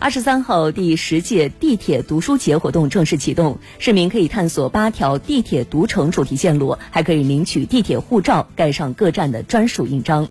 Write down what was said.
二十三号第十届地铁读书节活动正式启动市民可以探索八条地铁读城主题线路还可以领取地铁护照盖上各站的专属印章。